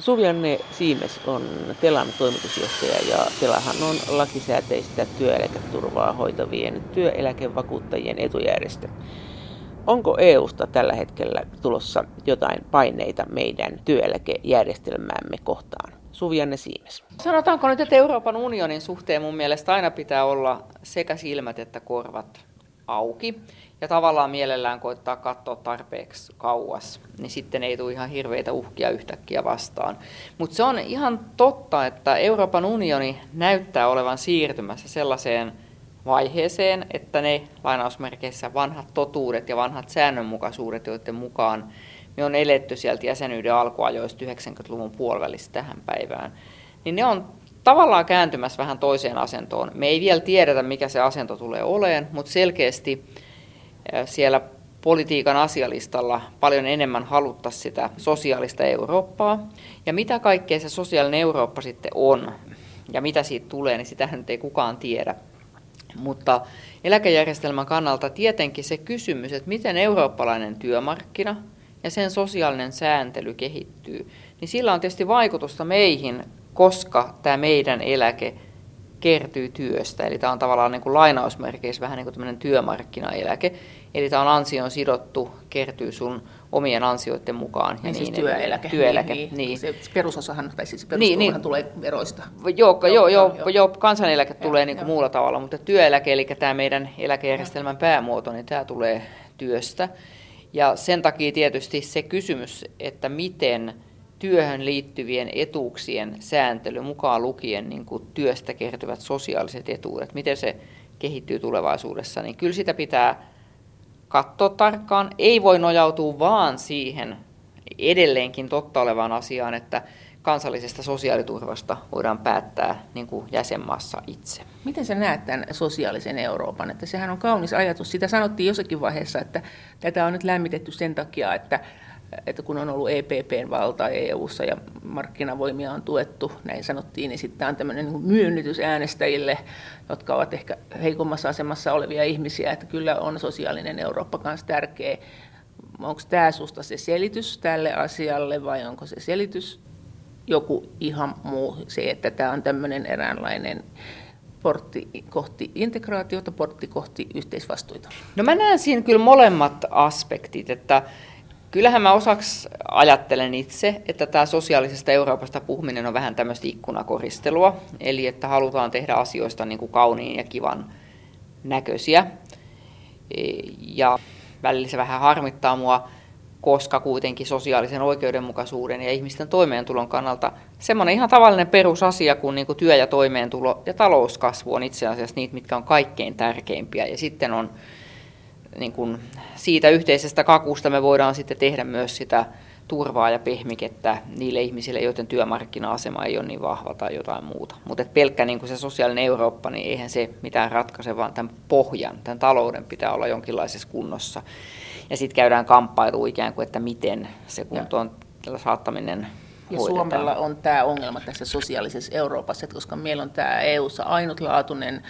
Suvianne Siimes on Telan toimitusjohtaja ja Telahan on lakisääteistä työeläketurvaa hoitavien työeläkevakuuttajien etujärjestö. Onko EUsta tällä hetkellä tulossa jotain paineita meidän työeläkejärjestelmäämme kohtaan? Suvianne Siimes. Sanotaanko nyt, että Euroopan unionin suhteen mun mielestä aina pitää olla sekä silmät että korvat auki ja tavallaan mielellään koittaa katsoa tarpeeksi kauas, niin sitten ei tule ihan hirveitä uhkia yhtäkkiä vastaan. Mutta se on ihan totta, että Euroopan unioni näyttää olevan siirtymässä sellaiseen vaiheeseen, että ne lainausmerkeissä vanhat totuudet ja vanhat säännönmukaisuudet, joiden mukaan me on eletty sieltä jäsenyyden alkuajoista 90-luvun puolivälistä tähän päivään, niin ne on tavallaan kääntymässä vähän toiseen asentoon. Me ei vielä tiedetä, mikä se asento tulee oleen, mutta selkeästi siellä politiikan asialistalla paljon enemmän halutta sitä sosiaalista Eurooppaa. Ja mitä kaikkea se sosiaalinen Eurooppa sitten on ja mitä siitä tulee, niin sitä nyt ei kukaan tiedä. Mutta eläkejärjestelmän kannalta tietenkin se kysymys, että miten eurooppalainen työmarkkina ja sen sosiaalinen sääntely kehittyy, niin sillä on tietysti vaikutusta meihin, koska tämä meidän eläke kertyy työstä. Eli tämä on tavallaan niin kuin lainausmerkeissä vähän niin kuin tämmöinen työmarkkinaeläke. Eli tämä on ansion sidottu, kertyy sun omien ansioiden mukaan. Ja niin, siis niin työeläke. työeläke niin, niin. Se perusosahan, tai siis niin, niin. tulee veroista. Joo, joo, joo, joo, joo kansaneläke joo, tulee niin kuin muulla tavalla, mutta työeläke, eli tämä meidän eläkejärjestelmän päämuoto, niin tämä tulee työstä. Ja sen takia tietysti se kysymys, että miten työhön liittyvien etuuksien sääntely, mukaan lukien niin kuin työstä kertyvät sosiaaliset etuudet, miten se kehittyy tulevaisuudessa, niin kyllä sitä pitää katsoa tarkkaan. Ei voi nojautua vaan siihen edelleenkin totta olevaan asiaan, että kansallisesta sosiaaliturvasta voidaan päättää niin kuin jäsenmaassa itse. Miten sä näet tämän sosiaalisen Euroopan? Että sehän on kaunis ajatus. Sitä sanottiin jossakin vaiheessa, että tätä on nyt lämmitetty sen takia, että että kun on ollut EPPn valta EU-ssa ja markkinavoimia on tuettu, näin sanottiin, niin sitten on tämmöinen niin myönnytys äänestäjille, jotka ovat ehkä heikommassa asemassa olevia ihmisiä, että kyllä on sosiaalinen Eurooppa kanssa tärkeä. Onko tämä susta se selitys tälle asialle vai onko se selitys joku ihan muu, se, että tämä on tämmöinen eräänlainen portti kohti integraatiota, portti kohti yhteisvastuita? No mä näen siinä kyllä molemmat aspektit, että Kyllähän mä osaksi ajattelen itse, että tämä sosiaalisesta Euroopasta puhuminen on vähän tämmöistä ikkunakoristelua, eli että halutaan tehdä asioista niin kuin kauniin ja kivan näköisiä. E, ja välillä se vähän harmittaa mua, koska kuitenkin sosiaalisen oikeudenmukaisuuden ja ihmisten toimeentulon kannalta semmoinen ihan tavallinen perusasia kuin, niin kuin työ ja toimeentulo ja talouskasvu on itse asiassa niitä, mitkä on kaikkein tärkeimpiä. Ja sitten on niin kuin siitä yhteisestä kakusta me voidaan sitten tehdä myös sitä turvaa ja pehmikettä niille ihmisille, joiden työmarkkina-asema ei ole niin vahva tai jotain muuta. Mutta pelkkä niin kuin se sosiaalinen Eurooppa, niin eihän se mitään ratkaise, vaan tämän pohjan, tämän talouden pitää olla jonkinlaisessa kunnossa. Ja sitten käydään kamppailu ikään kuin, että miten se kuntoon saattaminen ja Suomella on tämä ongelma tässä sosiaalisessa Euroopassa, että koska meillä on tämä EU-ssa ainutlaatuinen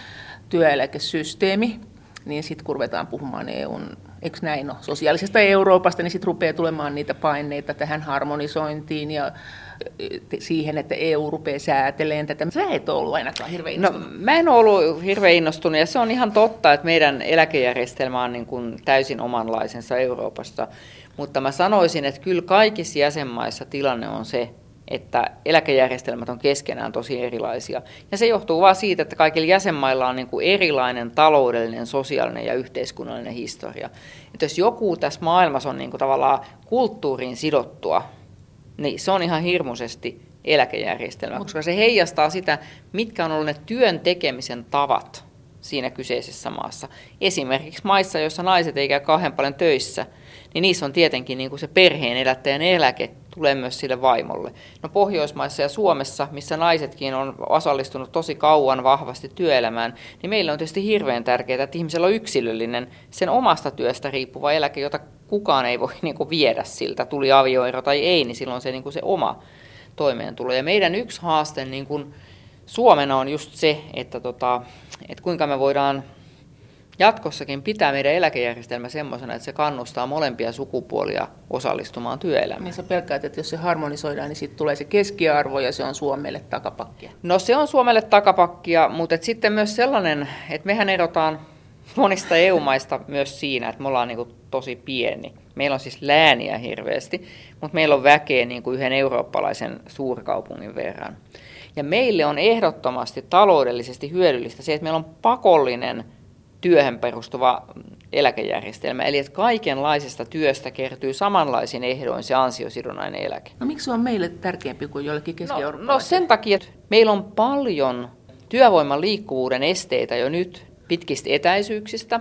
työeläkesysteemi, niin sitten kun ruvetaan puhumaan EUn, eikö näin no, sosiaalisesta Euroopasta, niin sitten rupeaa tulemaan niitä paineita tähän harmonisointiin ja siihen, että EU rupeaa säätelemään tätä. Sä et ole ollut ainakaan hirveän no, innostunut. No, mä en ollut hirveän innostunut ja se on ihan totta, että meidän eläkejärjestelmä on niin kuin täysin omanlaisensa Euroopassa. Mutta mä sanoisin, että kyllä kaikissa jäsenmaissa tilanne on se, että eläkejärjestelmät on keskenään tosi erilaisia. Ja se johtuu vain siitä, että kaikilla jäsenmailla on niin kuin erilainen taloudellinen, sosiaalinen ja yhteiskunnallinen historia. Että jos joku tässä maailmassa on niin kuin tavallaan kulttuuriin sidottua, niin se on ihan hirmuisesti eläkejärjestelmä, koska se heijastaa sitä, mitkä on ollut ne työn tekemisen tavat siinä kyseisessä maassa. Esimerkiksi maissa, joissa naiset ei käy kauhean paljon töissä, niin niissä on tietenkin niin kuin se perheen elättäjän eläke tulee myös sille vaimolle. No Pohjoismaissa ja Suomessa, missä naisetkin on osallistunut tosi kauan vahvasti työelämään, niin meillä on tietysti hirveän tärkeää, että ihmisellä on yksilöllinen, sen omasta työstä riippuva eläke, jota kukaan ei voi niin kuin viedä siltä, tuli avioero tai ei, niin silloin se, niin kuin se oma toimeentulo. Ja meidän yksi haaste niin kuin Suomena on just se, että, tota, että kuinka me voidaan jatkossakin pitää meidän eläkejärjestelmä semmoisena, että se kannustaa molempia sukupuolia osallistumaan työelämään. Niin sä pelkäät, että jos se harmonisoidaan, niin sitten tulee se keskiarvo ja se on Suomelle takapakkia. No se on Suomelle takapakkia, mutta et sitten myös sellainen, että mehän erotaan monista EU-maista myös siinä, että me ollaan niin kuin tosi pieni. Meillä on siis lääniä hirveästi, mutta meillä on väkeä niin kuin yhden eurooppalaisen suurkaupungin verran. Ja meille on ehdottomasti taloudellisesti hyödyllistä se, että meillä on pakollinen työhön perustuva eläkejärjestelmä, eli että kaikenlaisesta työstä kertyy samanlaisin ehdoin se ansiosidonnainen eläke. No miksi se on meille tärkeämpi kuin jollekin keski no, no sen takia, että meillä on paljon työvoiman liikkuvuuden esteitä jo nyt pitkistä etäisyyksistä,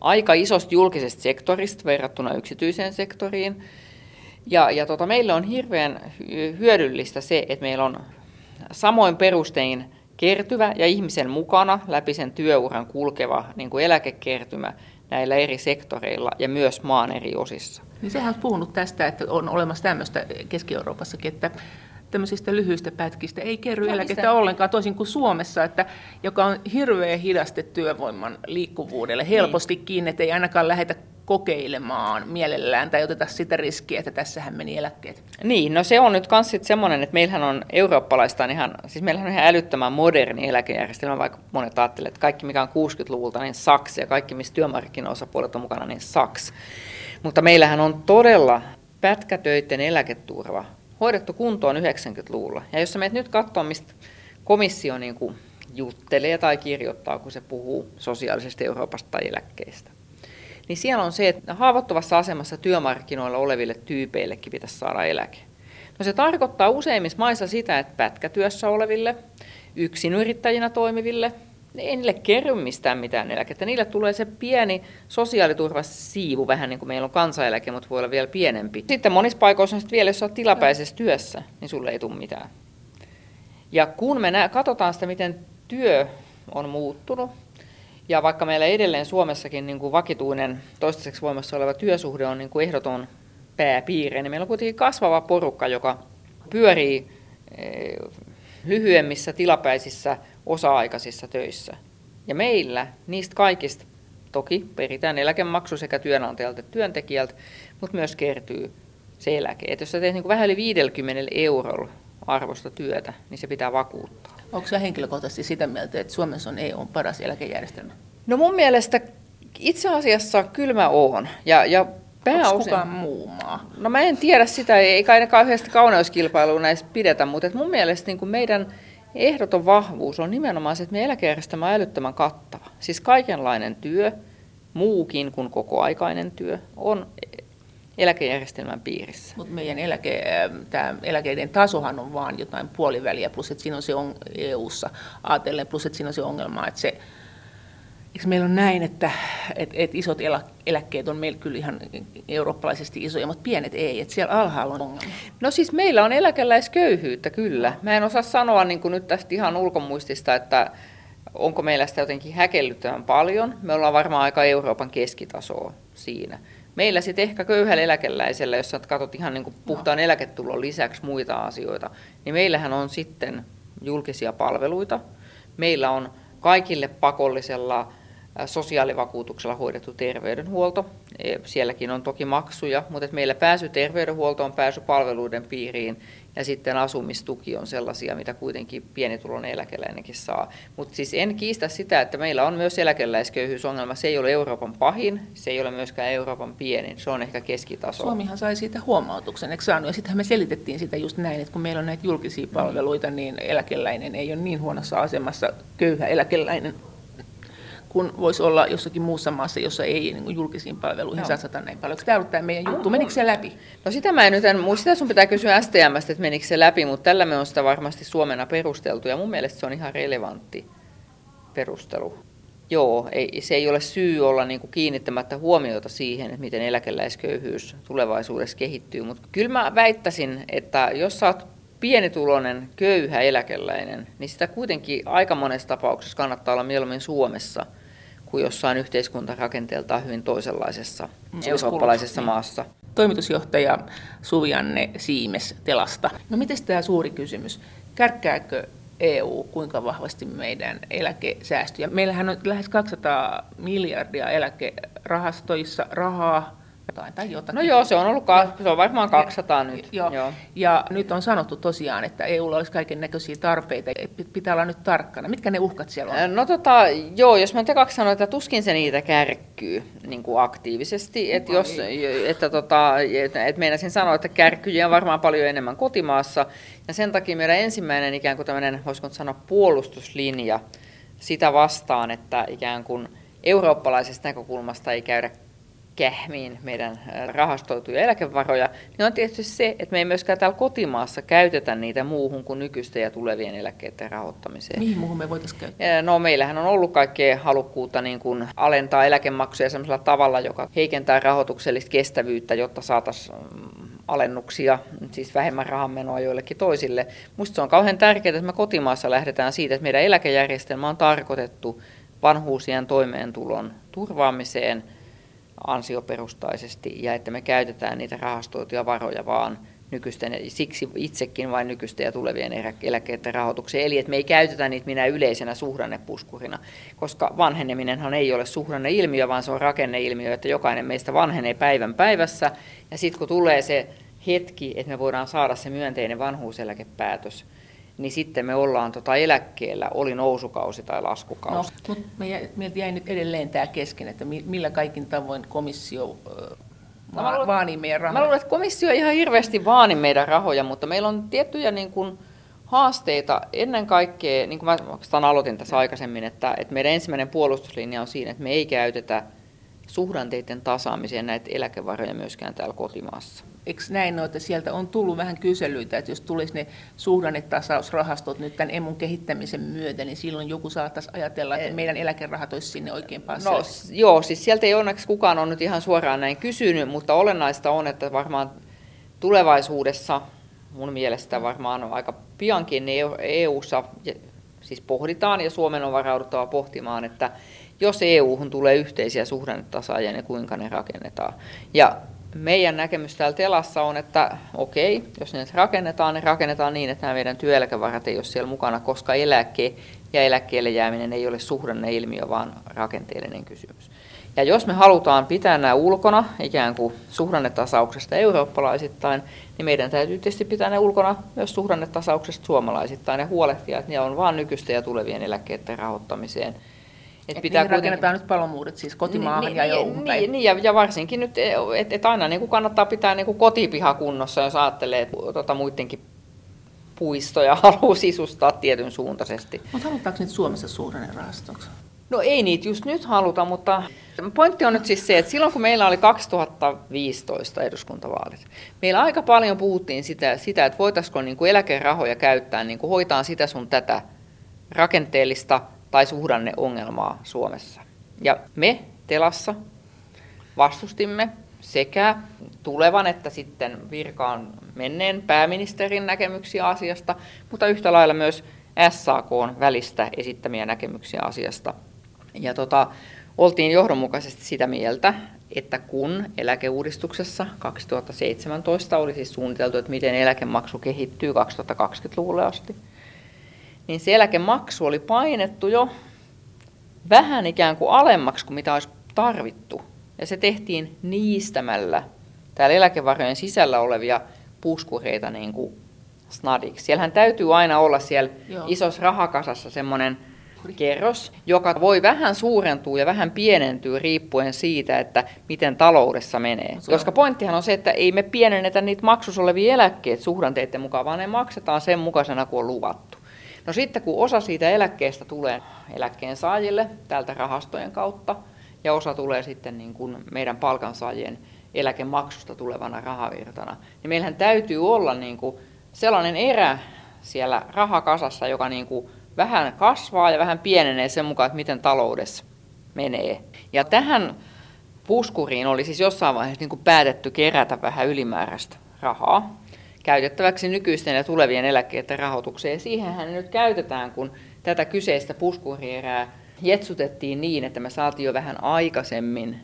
aika isosta julkisesta sektorista verrattuna yksityiseen sektoriin. Ja, ja tota, meille on hirveän hyödyllistä se, että meillä on samoin perustein kertyvä ja ihmisen mukana läpi sen työuran kulkeva niin kuin eläkekertymä näillä eri sektoreilla ja myös maan eri osissa. Niin sehän on puhunut tästä, että on olemassa tämmöistä Keski-Euroopassakin, että tämmöisistä lyhyistä pätkistä ei kerry no, eläkettä mistä? ollenkaan, toisin kuin Suomessa, että, joka on hirveä hidaste työvoiman liikkuvuudelle. Helposti niin. kiinni, että ei ainakaan lähetä kokeilemaan mielellään tai oteta sitä riskiä, että tässähän meni eläkkeet. Niin, no se on nyt myös semmoinen, että meillähän on eurooppalaista ihan, siis meillähän on ihan älyttömän moderni eläkejärjestelmä, vaikka monet ajattelevat, että kaikki mikä on 60-luvulta, niin saks, ja kaikki missä työmarkkinaosapuolet on mukana, niin saks. Mutta meillähän on todella pätkätöiden eläketurva hoidettu kuntoon 90-luvulla. Ja jos sä menet nyt katsoa, mistä komissio niin kuin juttelee tai kirjoittaa, kun se puhuu sosiaalisesta Euroopasta tai eläkkeistä, niin siellä on se, että haavoittuvassa asemassa työmarkkinoilla oleville tyypeillekin pitäisi saada eläke. No se tarkoittaa useimmissa maissa sitä, että pätkätyössä oleville, yksinyrittäjinä toimiville, ei niille kerry mistään mitään eläkettä. Niille tulee se pieni sosiaaliturvasiivu, vähän niin kuin meillä on kansaneläke, mutta voi olla vielä pienempi. Sitten monissa paikoissa on vielä, jos olet tilapäisessä työssä, niin sulle ei tule mitään. Ja kun me nä- katsotaan sitä, miten työ on muuttunut, ja vaikka meillä edelleen Suomessakin niin kuin vakituinen toistaiseksi voimassa oleva työsuhde on niin kuin ehdoton pääpiirre, niin meillä on kuitenkin kasvava porukka, joka pyörii eh, lyhyemmissä tilapäisissä osa-aikaisissa töissä. Ja meillä niistä kaikista toki peritään eläkemaksu sekä työnantajalta että työntekijältä, mutta myös kertyy se eläke. Et jos sä teet niin vähän yli 50 eurolla arvosta työtä, niin se pitää vakuuttaa. Onko sinä henkilökohtaisesti sitä mieltä, että Suomessa on EUn paras eläkejärjestelmä? No mun mielestä itse asiassa kyllä mä oon. Ja, ja pääosin... Onko kukaan muu maa? No mä en tiedä sitä, ei ainakaan yhdestä kauneuskilpailua näistä pidetä, mutta mun mielestä niin kuin meidän ehdoton vahvuus on nimenomaan se, että meidän eläkejärjestelmä on älyttömän kattava. Siis kaikenlainen työ, muukin kuin kokoaikainen työ, on eläkejärjestelmän piirissä. Mutta meidän eläke, tämä eläkeiden tasohan on vaan jotain puoliväliä, plus että siinä on se on EU-ssa ajatellen, plus että siinä on se ongelma, että se Eikö meillä on näin, että, että, että isot eläkkeet on meillä kyllä ihan eurooppalaisesti isoja, mutta pienet ei, että siellä alhaalla on ongelma? No siis meillä on eläkeläisköyhyyttä kyllä. Mä en osaa sanoa niin kuin nyt tästä ihan ulkomuistista, että onko meillä sitä jotenkin häkellyttävän paljon. Me ollaan varmaan aika Euroopan keskitasoa siinä. Meillä sitten ehkä köyhällä eläkeläisellä, jos katsot ihan niin kuin puhtaan no. eläketulon lisäksi muita asioita, niin meillähän on sitten julkisia palveluita. Meillä on kaikille pakollisella sosiaalivakuutuksella hoidettu terveydenhuolto. E, sielläkin on toki maksuja, mutta meillä pääsy terveydenhuoltoon, pääsy palveluiden piiriin ja sitten asumistuki on sellaisia, mitä kuitenkin pienituloinen eläkeläinenkin saa. Mutta siis en kiistä sitä, että meillä on myös eläkeläisköyhyysongelma. Se ei ole Euroopan pahin, se ei ole myöskään Euroopan pienin, se on ehkä keskitaso. Suomihan sai siitä huomautuksen, eikö saanut? Ja sittenhän me selitettiin sitä just näin, että kun meillä on näitä julkisia palveluita, niin eläkeläinen ei ole niin huonossa asemassa, köyhä eläkeläinen kun voisi olla jossakin muussa maassa, jossa ei niin julkisiin palveluihin no. satsata näin paljon. Tämä ollut tämä meidän juttu? Menikö se läpi? No sitä mä en nyt en muista, sun pitää kysyä STMstä, että menikö se läpi, mutta tällä me on sitä varmasti Suomena perusteltu ja mun mielestä se on ihan relevantti perustelu. Joo, ei, se ei ole syy olla niin kuin kiinnittämättä huomiota siihen, että miten eläkeläisköyhyys tulevaisuudessa kehittyy, mutta kyllä mä väittäisin, että jos sä oot pienituloinen, köyhä eläkeläinen, niin sitä kuitenkin aika monessa tapauksessa kannattaa olla mieluummin Suomessa – kuin jossain yhteiskuntarakenteeltaan hyvin toisenlaisessa mm, eurooppalaisessa niin. maassa. Toimitusjohtaja Suvianne Siimes Telasta. No miten tämä suuri kysymys? Kärkkääkö EU kuinka vahvasti meidän eläkesäästöjä. Meillähän on lähes 200 miljardia eläkerahastoissa rahaa, jotain tai jotakin. No joo, se on ollut, se on varmaan 200 ja, nyt. Joo. joo. Ja nyt on sanottu tosiaan, että EUlla olisi kaiken näköisiä tarpeita. Pitää olla nyt tarkkana. Mitkä ne uhkat siellä on? No tota, joo, jos mä tekaksi sanoin, että tuskin se niitä kärkkyy niin kuin aktiivisesti. Että jos, että tota, että, että meinasin sanoa, että kärkkyjä on varmaan paljon enemmän kotimaassa. Ja sen takia meidän ensimmäinen ikään kuin tämmöinen, voisiko sanoa, puolustuslinja sitä vastaan, että ikään kuin eurooppalaisesta näkökulmasta ei käydä kähmiin meidän rahastoituja eläkevaroja, niin on tietysti se, että me ei myöskään täällä kotimaassa käytetä niitä muuhun kuin nykyisten ja tulevien eläkkeiden rahoittamiseen. Mihin muuhun me voitaisiin käyttää? No meillähän on ollut kaikkea halukkuutta niin kuin alentaa eläkemaksuja sellaisella tavalla, joka heikentää rahoituksellista kestävyyttä, jotta saataisiin mm, alennuksia, siis vähemmän rahanmenoa joillekin toisille. Minusta se on kauhean tärkeää, että me kotimaassa lähdetään siitä, että meidän eläkejärjestelmä on tarkoitettu vanhuusien toimeentulon turvaamiseen – ansioperustaisesti ja että me käytetään niitä rahastoituja varoja vaan nykyisten, siksi itsekin vain nykyisten ja tulevien eläkkeiden rahoitukseen. Eli että me ei käytetä niitä minä yleisenä suhdannepuskurina, koska vanheneminenhan ei ole suhdanneilmiö, vaan se on rakenneilmiö, että jokainen meistä vanhenee päivän päivässä. Ja sitten kun tulee se hetki, että me voidaan saada se myönteinen vanhuuseläkepäätös, niin sitten me ollaan tota eläkkeellä, oli nousukausi tai laskukausi. No, mutta meiltä jäi nyt edelleen tämä kesken, että millä kaikin tavoin komissio va- luulen, vaanii meidän rahoja? Mä luulen, että komissio ihan hirveästi vaani meidän rahoja, mutta meillä on tiettyjä niin kuin, haasteita ennen kaikkea, niin kuin mä oikeastaan aloitin tässä aikaisemmin, että, että meidän ensimmäinen puolustuslinja on siinä, että me ei käytetä suhdanteiden tasaamiseen näitä eläkevaroja myöskään täällä kotimaassa eikö näin ole, että sieltä on tullut vähän kyselyitä, että jos tulisi ne suhdannetasausrahastot nyt tämän emun kehittämisen myötä, niin silloin joku saattaisi ajatella, että meidän eläkerahat olisi sinne oikein päässeet. No, joo, siis sieltä ei onneksi kukaan on nyt ihan suoraan näin kysynyt, mutta olennaista on, että varmaan tulevaisuudessa mun mielestä varmaan on aika piankin EU-ssa siis pohditaan ja Suomen on varauduttava pohtimaan, että jos EU-hun tulee yhteisiä suhdannetasaajia, niin kuinka ne rakennetaan. Ja meidän näkemys täällä telassa on, että okei, jos ne rakennetaan, ne rakennetaan niin, että nämä meidän työeläkevarat ei ole siellä mukana, koska eläke ja eläkkeelle jääminen ei ole suhdanneilmiö, vaan rakenteellinen kysymys. Ja jos me halutaan pitää nämä ulkona ikään kuin suhdannetasauksesta eurooppalaisittain, niin meidän täytyy tietysti pitää ne ulkona myös suhdannetasauksesta suomalaisittain ja huolehtia, että ne on vain nykyisten ja tulevien eläkkeiden rahoittamiseen – et pitää niin rakennetaan nyt palomuudet siis kotimaahan niin, ja niin, Niin, niin ja, ja varsinkin nyt, että et aina niin kuin kannattaa pitää niin kuin kotipiha kunnossa, jos ajattelee tota, muidenkin puistoja haluaa sisustaa tietyn suuntaisesti. Mutta halutaanko nyt Suomessa suhdannerahastoksi? No ei niitä just nyt haluta, mutta pointti on nyt siis se, että silloin kun meillä oli 2015 eduskuntavaalit, meillä aika paljon puhuttiin sitä, sitä että voitaisiinko niin kuin eläkerahoja käyttää, niin kuin hoitaa sitä sun tätä rakenteellista tai suhdanneongelmaa Suomessa. Ja me Telassa vastustimme sekä tulevan että sitten virkaan menneen pääministerin näkemyksiä asiasta, mutta yhtä lailla myös SAK välistä esittämiä näkemyksiä asiasta. Ja tota, oltiin johdonmukaisesti sitä mieltä, että kun eläkeuudistuksessa 2017 oli siis suunniteltu, että miten eläkemaksu kehittyy 2020-luvulle asti, niin se eläkemaksu oli painettu jo vähän ikään kuin alemmaksi kuin mitä olisi tarvittu. Ja se tehtiin niistämällä täällä eläkevarojen sisällä olevia puskureita niin kuin snadiksi. Siellähän täytyy aina olla siellä Joo. isossa rahakasassa semmoinen kerros, joka voi vähän suurentua ja vähän pienentyä riippuen siitä, että miten taloudessa menee. Se Koska pointtihan on se, että ei me pienennetä niitä maksus olevia eläkkeet suhdanteiden mukaan, vaan ne maksetaan sen mukaisena kuin on luvattu. No sitten kun osa siitä eläkkeestä tulee eläkkeen saajille täältä rahastojen kautta ja osa tulee sitten niin kuin meidän palkansaajien eläkemaksusta tulevana rahavirtana, niin meillähän täytyy olla niin kuin sellainen erä siellä rahakasassa, joka niin kuin vähän kasvaa ja vähän pienenee sen mukaan, että miten taloudessa menee. Ja tähän puskuriin oli siis jossain vaiheessa niin kuin päätetty kerätä vähän ylimääräistä rahaa käytettäväksi nykyisten ja tulevien eläkkeiden rahoitukseen. Ja siihenhän nyt käytetään, kun tätä kyseistä puskurierää jetsutettiin niin, että me saatiin jo vähän aikaisemmin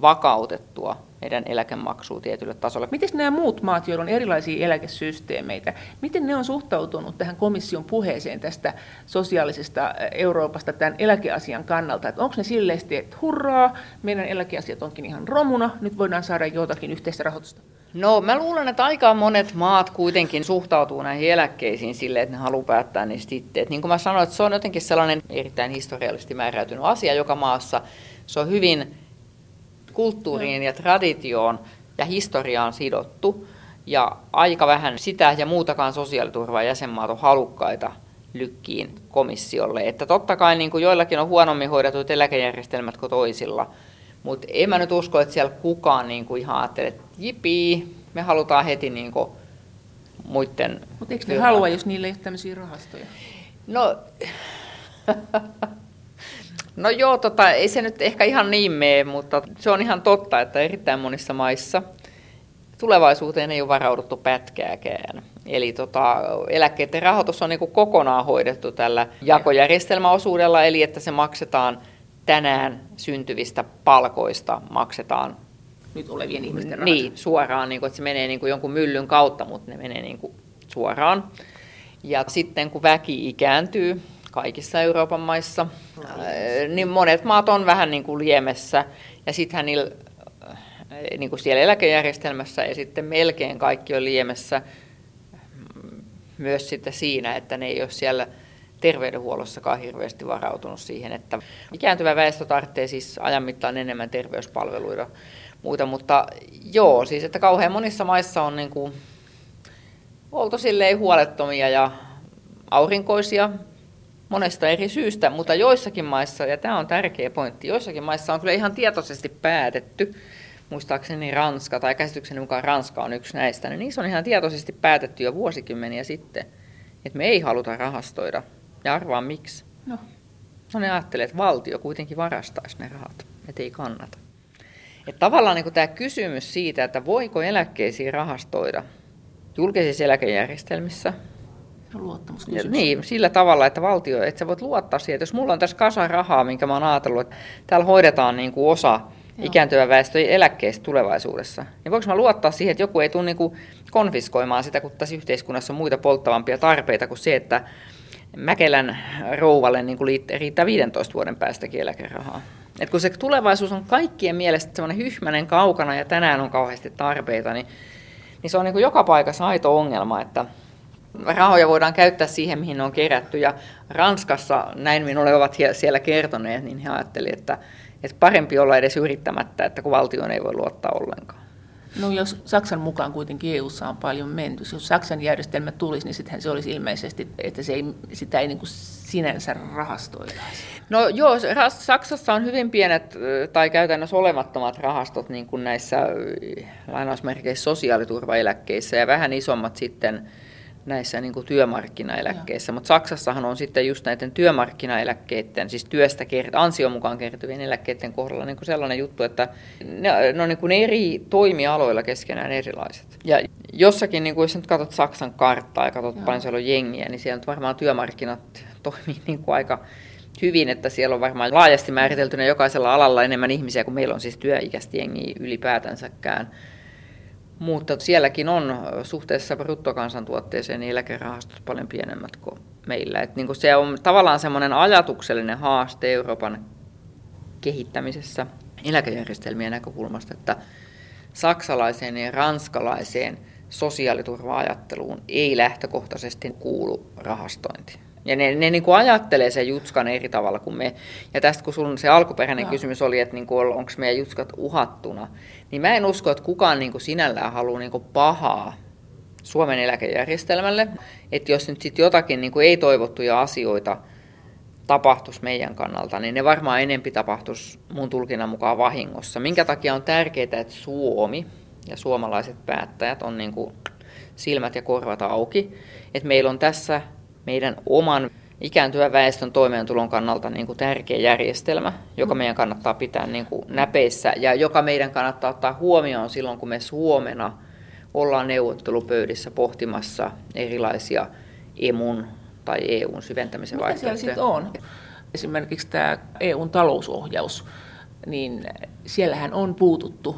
vakautettua meidän eläkemaksua tietylle tasolle. Miten nämä muut maat, joilla on erilaisia eläkesysteemeitä, miten ne on suhtautunut tähän komission puheeseen tästä sosiaalisesta Euroopasta tämän eläkeasian kannalta? Että onko ne silleen, että hurraa, meidän eläkeasiat onkin ihan romuna, nyt voidaan saada jotakin yhteistä rahoitusta? No mä luulen, että aika monet maat kuitenkin suhtautuu näihin eläkkeisiin sille, että ne haluaa päättää niistä itse. Et niin kuin mä sanoin, että se on jotenkin sellainen erittäin historiallisesti määräytynyt asia joka maassa. Se on hyvin kulttuuriin ja traditioon ja historiaan sidottu. Ja aika vähän sitä ja muutakaan sosiaaliturvaa jäsenmaat on halukkaita lykkiin komissiolle. Että totta kai niin kuin joillakin on huonommin hoidetut eläkejärjestelmät kuin toisilla. Mutta en mä nyt usko, että siellä kukaan niin kuin ihan ajattelee, että jipii, me halutaan heti niin kuin muiden... Mutta eikö ne halua, jos niillä ei ole tämmöisiä rahastoja? No, no joo, tota, ei se nyt ehkä ihan niin mene, mutta se on ihan totta, että erittäin monissa maissa tulevaisuuteen ei ole varauduttu pätkääkään. Eli tota, eläkkeiden rahoitus on niin kokonaan hoidettu tällä jakojärjestelmäosuudella, eli että se maksetaan tänään syntyvistä palkoista maksetaan nyt olevien ihmisten rahat. Niin, suoraan, niin kuin, että se menee niin kuin jonkun myllyn kautta, mutta ne menee niin kuin suoraan. Ja sitten kun väki ikääntyy kaikissa Euroopan maissa, no, niin. monet maat on vähän niin kuin liemessä. Ja sittenhän niillä, niin kuin siellä eläkejärjestelmässä ja sitten melkein kaikki on liemessä. Myös sitten siinä, että ne ei ole siellä terveydenhuollossakaan hirveästi varautunut siihen, että ikääntyvä väestö tarvitsee siis ajan mittaan enemmän terveyspalveluita muita, mutta joo, siis että kauhean monissa maissa on niin kuin oltu silleen huolettomia ja aurinkoisia monesta eri syystä, mutta joissakin maissa, ja tämä on tärkeä pointti, joissakin maissa on kyllä ihan tietoisesti päätetty, muistaakseni Ranska, tai käsitykseni mukaan Ranska on yksi näistä, niin niissä on ihan tietoisesti päätetty jo vuosikymmeniä sitten, että me ei haluta rahastoida. Ja arvaa miksi. No. No ne ajattelee, että valtio kuitenkin varastaisi ne rahat, että ei kannata. Että tavallaan niin tämä kysymys siitä, että voiko eläkkeisiin rahastoida julkisissa eläkejärjestelmissä, luottamuskysymys. Niin, sillä tavalla, että valtio, että sä voit luottaa siihen, että jos mulla on tässä kasa rahaa, minkä mä oon ajatellut, että täällä hoidetaan niin kuin osa Joo. ikääntyvän väestön eläkkeestä tulevaisuudessa, niin voiko mä luottaa siihen, että joku ei tule niin kuin konfiskoimaan sitä, kun tässä yhteiskunnassa on muita polttavampia tarpeita kuin se, että Mäkelän rouvalle niin kuin riittää 15 vuoden päästäkin eläkerahaa. Et kun se tulevaisuus on kaikkien mielestä semmoinen hyhmänen kaukana ja tänään on kauheasti tarpeita, niin, niin se on niin kuin joka paikassa aito ongelma, että rahoja voidaan käyttää siihen, mihin ne on kerätty. Ja Ranskassa, näin minulle ovat siellä kertoneet, niin he ajattelivat, että, että parempi olla edes yrittämättä, että kun valtioon ei voi luottaa ollenkaan. No jos Saksan mukaan kuitenkin eu on paljon menty, jos Saksan järjestelmä tulisi, niin sittenhän se olisi ilmeisesti, että se ei, sitä ei niin kuin sinänsä rahastoitaisi. No joo, Saksassa on hyvin pienet tai käytännössä olemattomat rahastot niin kuin näissä lainausmerkeissä sosiaaliturvaeläkkeissä ja vähän isommat sitten näissä niin kuin työmarkkinaeläkkeissä, mutta Saksassahan on sitten just näiden työmarkkinaeläkkeiden, siis työstä kert- ansion mukaan kertyvien eläkkeiden kohdalla niin kuin sellainen juttu, että ne, ne on niin kuin eri toimialoilla keskenään erilaiset. Ja jossakin, niin kuin jos nyt katsot Saksan karttaa ja katsot Joo. paljon siellä on jengiä, niin siellä nyt varmaan työmarkkinat toimii niin kuin aika hyvin, että siellä on varmaan laajasti määriteltynä jokaisella alalla enemmän ihmisiä kuin meillä on siis työikäistä jengiä ylipäätänsäkään. Mutta sielläkin on suhteessa bruttokansantuotteeseen niin eläkerahastot paljon pienemmät kuin meillä. Et niin se on tavallaan semmoinen ajatuksellinen haaste Euroopan kehittämisessä eläkejärjestelmien näkökulmasta, että saksalaiseen ja ranskalaiseen sosiaaliturva-ajatteluun ei lähtökohtaisesti kuulu rahastointi. Ja ne, ne niin kuin ajattelee sen jutskan eri tavalla kuin me. Ja tästä kun sun se alkuperäinen Joo. kysymys oli, että niin onko meidän jutskat uhattuna, niin mä en usko, että kukaan niin kuin sinällään haluaa niin kuin pahaa Suomen eläkejärjestelmälle. Että jos nyt sitten jotakin niin kuin ei-toivottuja asioita tapahtuisi meidän kannalta, niin ne varmaan enempi tapahtuisi mun tulkinnan mukaan vahingossa. Minkä takia on tärkeää, että Suomi ja suomalaiset päättäjät on niin kuin silmät ja korvat auki. Että meillä on tässä meidän oman ikääntyvän väestön toimeentulon kannalta niin kuin tärkeä järjestelmä, joka mm. meidän kannattaa pitää niin kuin näpeissä ja joka meidän kannattaa ottaa huomioon silloin, kun me Suomena ollaan neuvottelupöydissä pohtimassa erilaisia emun tai EUn syventämisen Mitä vaihtoehtoja. siellä sitten on? Esimerkiksi tämä EUn talousohjaus niin siellähän on puututtu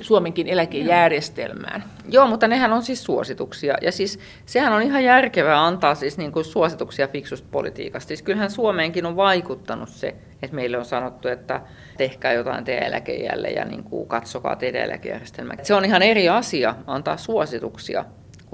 Suomenkin eläkejärjestelmään. Joo, mutta nehän on siis suosituksia. Ja siis sehän on ihan järkevää antaa siis niin kuin suosituksia fiksusta politiikasta. Siis kyllähän Suomeenkin on vaikuttanut se, että meille on sanottu, että tehkää jotain teidän eläkejälle ja niin kuin katsokaa teidän eläkejärjestelmää. Se on ihan eri asia antaa suosituksia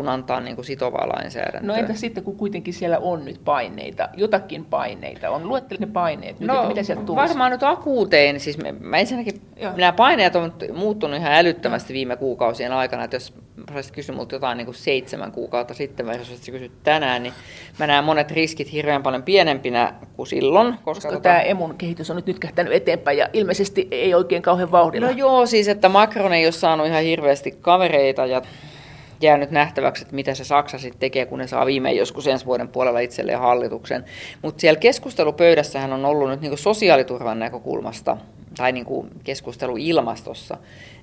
kun antaa niin kuin sitovaa lainsäädäntöä. No entä sitten, kun kuitenkin siellä on nyt paineita, jotakin paineita on, luettele ne paineet nyt, no, että mitä sieltä tulisi? Varmaan nyt akuuteen, siis mä ensinnäkin, Joo. nämä paineet on muuttunut ihan älyttömästi viime kuukausien aikana, että jos olisit kysynyt multa jotain niin kuin seitsemän kuukautta sitten, vai jos olisit kysynyt tänään, niin mä näen monet riskit hirveän paljon pienempinä kuin silloin. Koska, koska tota... tämä emun kehitys on nyt nytkähtänyt eteenpäin ja ilmeisesti ei oikein kauhean vauhdilla. No joo, siis että Macron ei ole saanut ihan hirveästi kavereita ja jää nyt nähtäväksi, että mitä se Saksa sitten tekee, kun ne saa viimein joskus ensi vuoden puolella itselleen hallituksen. Mutta siellä keskustelupöydässähän on ollut nyt niinku sosiaaliturvan näkökulmasta, tai niinku keskustelu ilmastossa,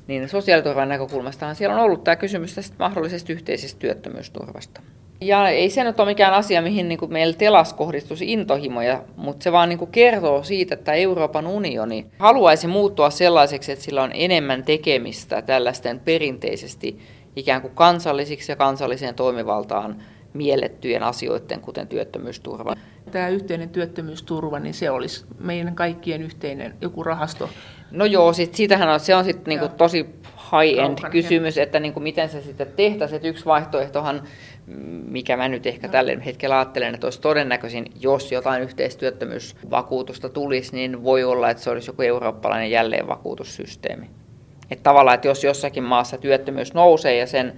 niin sosiaaliturvan näkökulmastahan siellä on ollut tämä kysymys tästä mahdollisesta yhteisestä työttömyysturvasta. Ja ei se nyt ole mikään asia, mihin niin kuin meillä telas kohdistuisi intohimoja, mutta se vaan niin kuin kertoo siitä, että Euroopan unioni haluaisi muuttua sellaiseksi, että sillä on enemmän tekemistä tällaisten perinteisesti ikään kuin kansallisiksi ja kansalliseen toimivaltaan miellettyjen asioiden, kuten työttömyysturva. Tämä yhteinen työttömyysturva, niin se olisi meidän kaikkien yhteinen joku rahasto. No joo, sit, siitähän on, se on sitten niinku tosi high-end kysymys, että niinku miten se sitten tehtäisiin. Et yksi vaihtoehtohan, mikä mä nyt ehkä no. tällä hetkellä ajattelen, että olisi todennäköisin, jos jotain yhteistyöttömyysvakuutusta tulisi, niin voi olla, että se olisi joku eurooppalainen jälleenvakuutussysteemi. Että tavallaan, että jos jossakin maassa työttömyys nousee ja sen